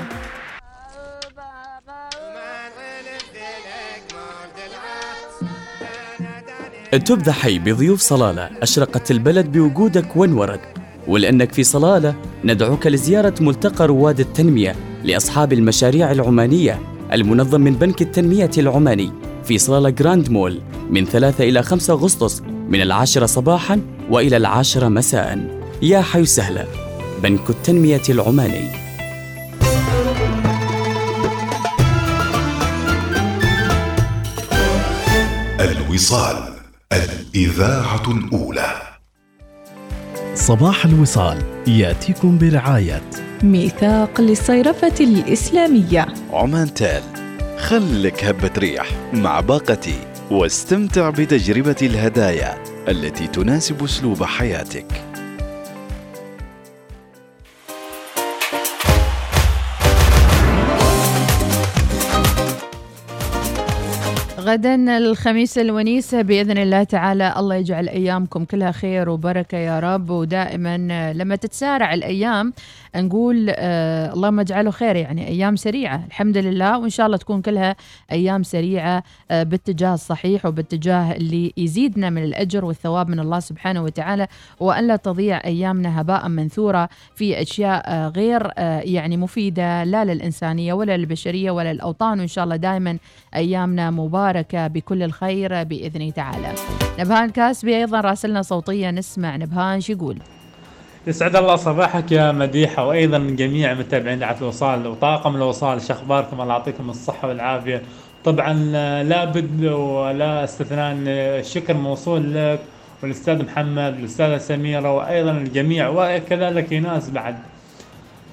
تبذ حي بضيوف صلالة أشرقت البلد بوجودك وانورت ولأنك في صلالة ندعوك لزيارة ملتقى رواد التنمية لأصحاب المشاريع العمانية المنظم من بنك التنمية العماني في صلالة جراند مول من 3 إلى 5 أغسطس من العاشرة صباحا وإلى العاشرة مساء. يا حي سهلة بنك التنمية العماني. الوصال. الإذاعة الأولى. صباح الوصال يأتيكم برعاية. ميثاق للصيرفة الإسلامية. عمان تال خلك هبة ريح مع باقتي واستمتع بتجربة الهدايا التي تناسب أسلوب حياتك. غدا الخميس الونيسة بإذن الله تعالى الله يجعل أيامكم كلها خير وبركة يا رب. ودائما لما تتسارع الأيام نقول آه اللهم اجعله خير يعني أيام سريعة. الحمد لله وإن شاء الله تكون كلها أيام سريعة آه باتجاه الصحيح وباتجاه اللي يزيدنا من الأجر والثواب من الله سبحانه وتعالى وأن لا تضيع أيامنا هباء منثورة في أشياء آه غير يعني مفيدة لا للإنسانية ولا للبشرية ولا للأوطان. وإن شاء الله دائما أيامنا مباركة. مباركة بكل الخير بإذن تعالى. نبهان كاسبي أيضا راسلنا صوتيا نسمع نبهان شو يقول. يسعد الله صباحك يا مديحة وأيضا جميع متابعين إذاعة الوصال وطاقم الوصال شو أخباركم الله يعطيكم الصحة والعافية. طبعا آه، لابد ولا استثناء الشكر موصول لك والأستاذ محمد والأستاذة سميرة وأيضا الجميع وكذلك ايناس بعد.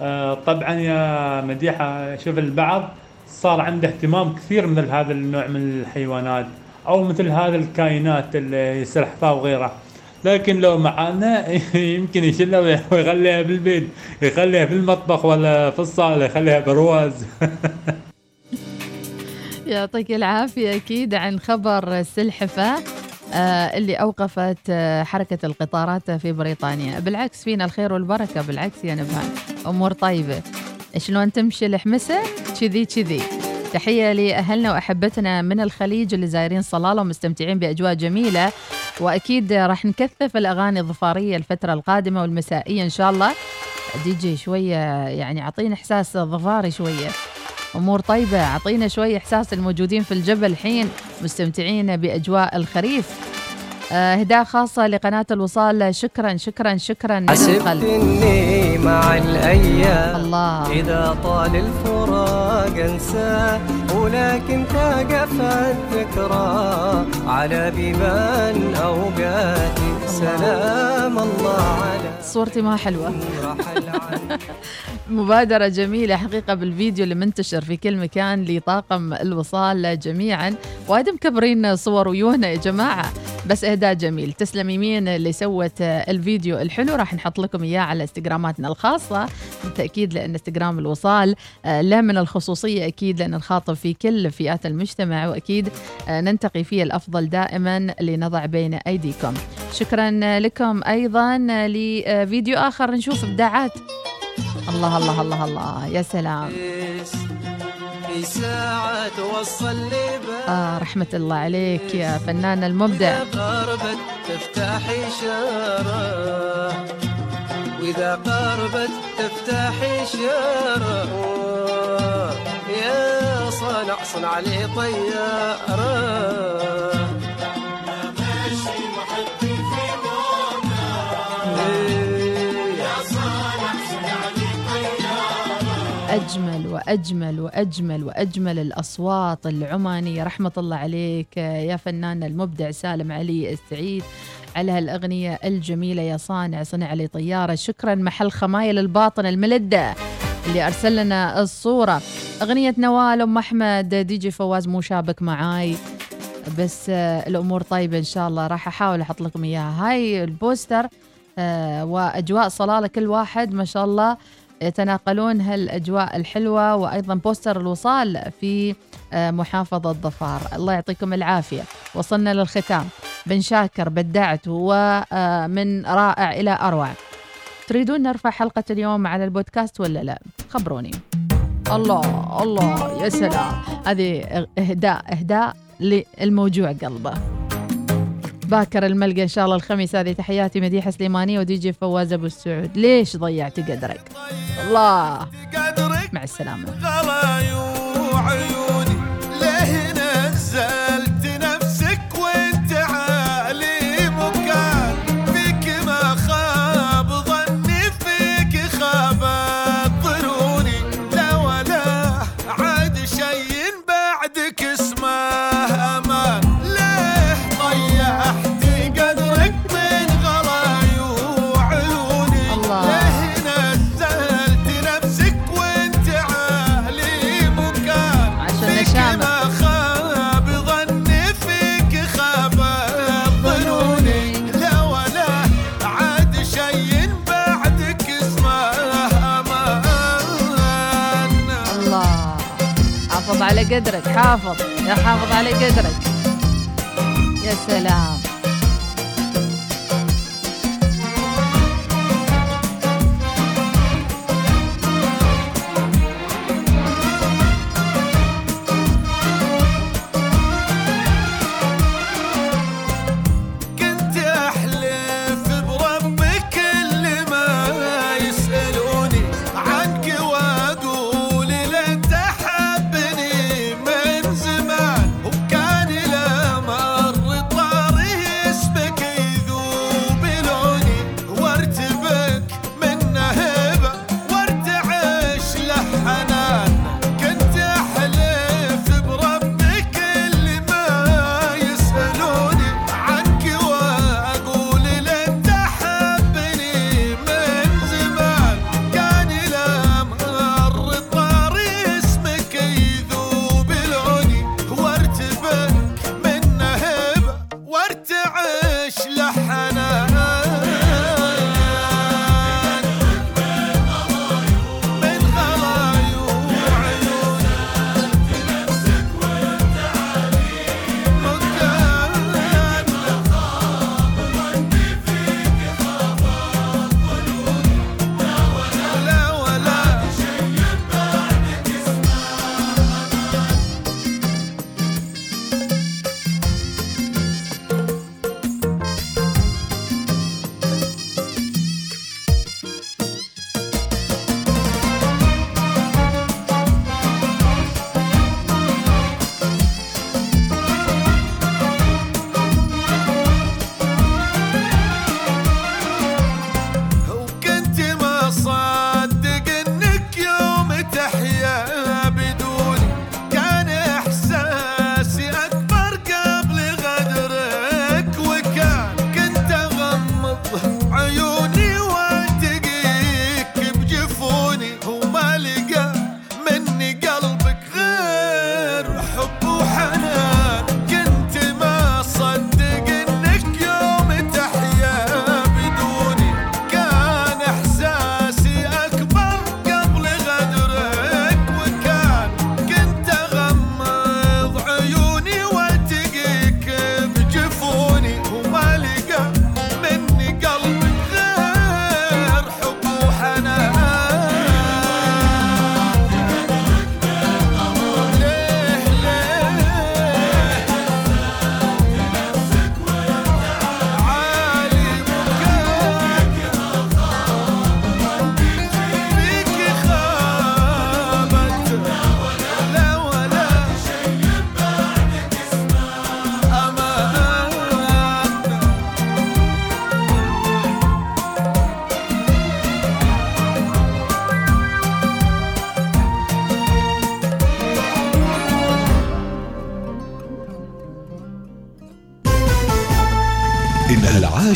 آه، طبعا يا مديحة شوف البعض صار عنده اهتمام كثير مثل هذا النوع من الحيوانات أو مثل هذه الكائنات اللي السلحفاة وغيرها لكن لو معانا [laughs] يمكن يشيلها ويخليها بالبيت يخليها في المطبخ ولا في الصالة يخليها برواز. [laughs] يعطيك العافية أكيد عن خبر السلحفة آه، اللي أوقفت آه، حركة القطارات في بريطانيا. بالعكس فينا الخير والبركة. بالعكس يا نبهان أمور طيبة. شلون تمشي الحمسة؟ كذي كذي. تحية لأهلنا وأحبتنا من الخليج اللي زايرين صلالة ومستمتعين بأجواء جميلة. وأكيد راح نكثف الأغاني الظفارية الفترة القادمة والمسائية إن شاء الله. دي جي شوية يعني أعطينا إحساس ظفاري شوية. أمور طيبة أعطينا شوي إحساس الموجودين في الجبل الحين مستمتعين بأجواء الخريف. آه، هداء خاصة لقناة الوصال. شكرا شكرا شكرا من القلب. حسبتني مع الأيام. الله. إذا طال الفراق أنساه. ولكن تقف الذكرى على بيبان أوقاتي سلام الله على صورتي ما حلوة. [laughs] مبادرة جميلة حقيقة بالفيديو اللي منتشر في كل مكان لطاقم الوصال جميعا. وايد مكبرين صور ويونا يا جماعة. بس إهداء جميل. تسلم يمين اللي سوت الفيديو الحلو؟ راح نحط لكم إياه على استغراماتنا الخاصة. بالتأكيد لأن استغرام الوصال آه، له من الخصوصية أكيد لأن نخاطب في كل فئات المجتمع وأكيد آه، ننتقي فيه الأفضل دائما لنضع بين أيديكم. شكرا لكم أيضا لفيديو آخر نشوف إبداعات. الله الله الله الله. يا سلام. آه رحمة الله عليك يا فنان المبدع. تفتح إشارة وإذا قربت تفتح إشارة يا صانع صنع لي طيارة. أجمل وأجمل وأجمل وأجمل الأصوات العمانية. رحمة الله عليك يا فنان المبدع سالم علي السعيد. على هالأغنية الجميلة يا صانع صنع لي طيارة. شكرا محل خمايل الباطن الملدة اللي أرسل لنا الصورة. أغنية نوال أم أحمد دي جي فواز مو شابك معاي. بس آه، الأمور طيبة إن شاء الله. راح أحاول أحط لكم إياها. هاي ال poster آه، وأجواء صلالة كل واحد ما شاء الله. يتناقلون هالأجواء الحلوة وأيضا poster الوصال في آه، محافظة ظفار. الله يعطيكم العافية. وصلنا للختام. بن شاكر بدعت ومن رائع إلى أروع. تريدون نرفع حلقة اليوم على البودكاست ولا لا؟ خبروني. الله الله يا سلام. هذه إهداء إهداء للموجوع قلبه. باكر الملقى إن شاء الله الخميس. هذه تحياتي مديحة سليمانية ودي جي فواز أبو السعود. ليش ضيعت قدرك؟ الله. مع السلامة. على قدرك حافظ. يا حافظ على قدرك. يا سلام.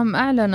بكم أعلن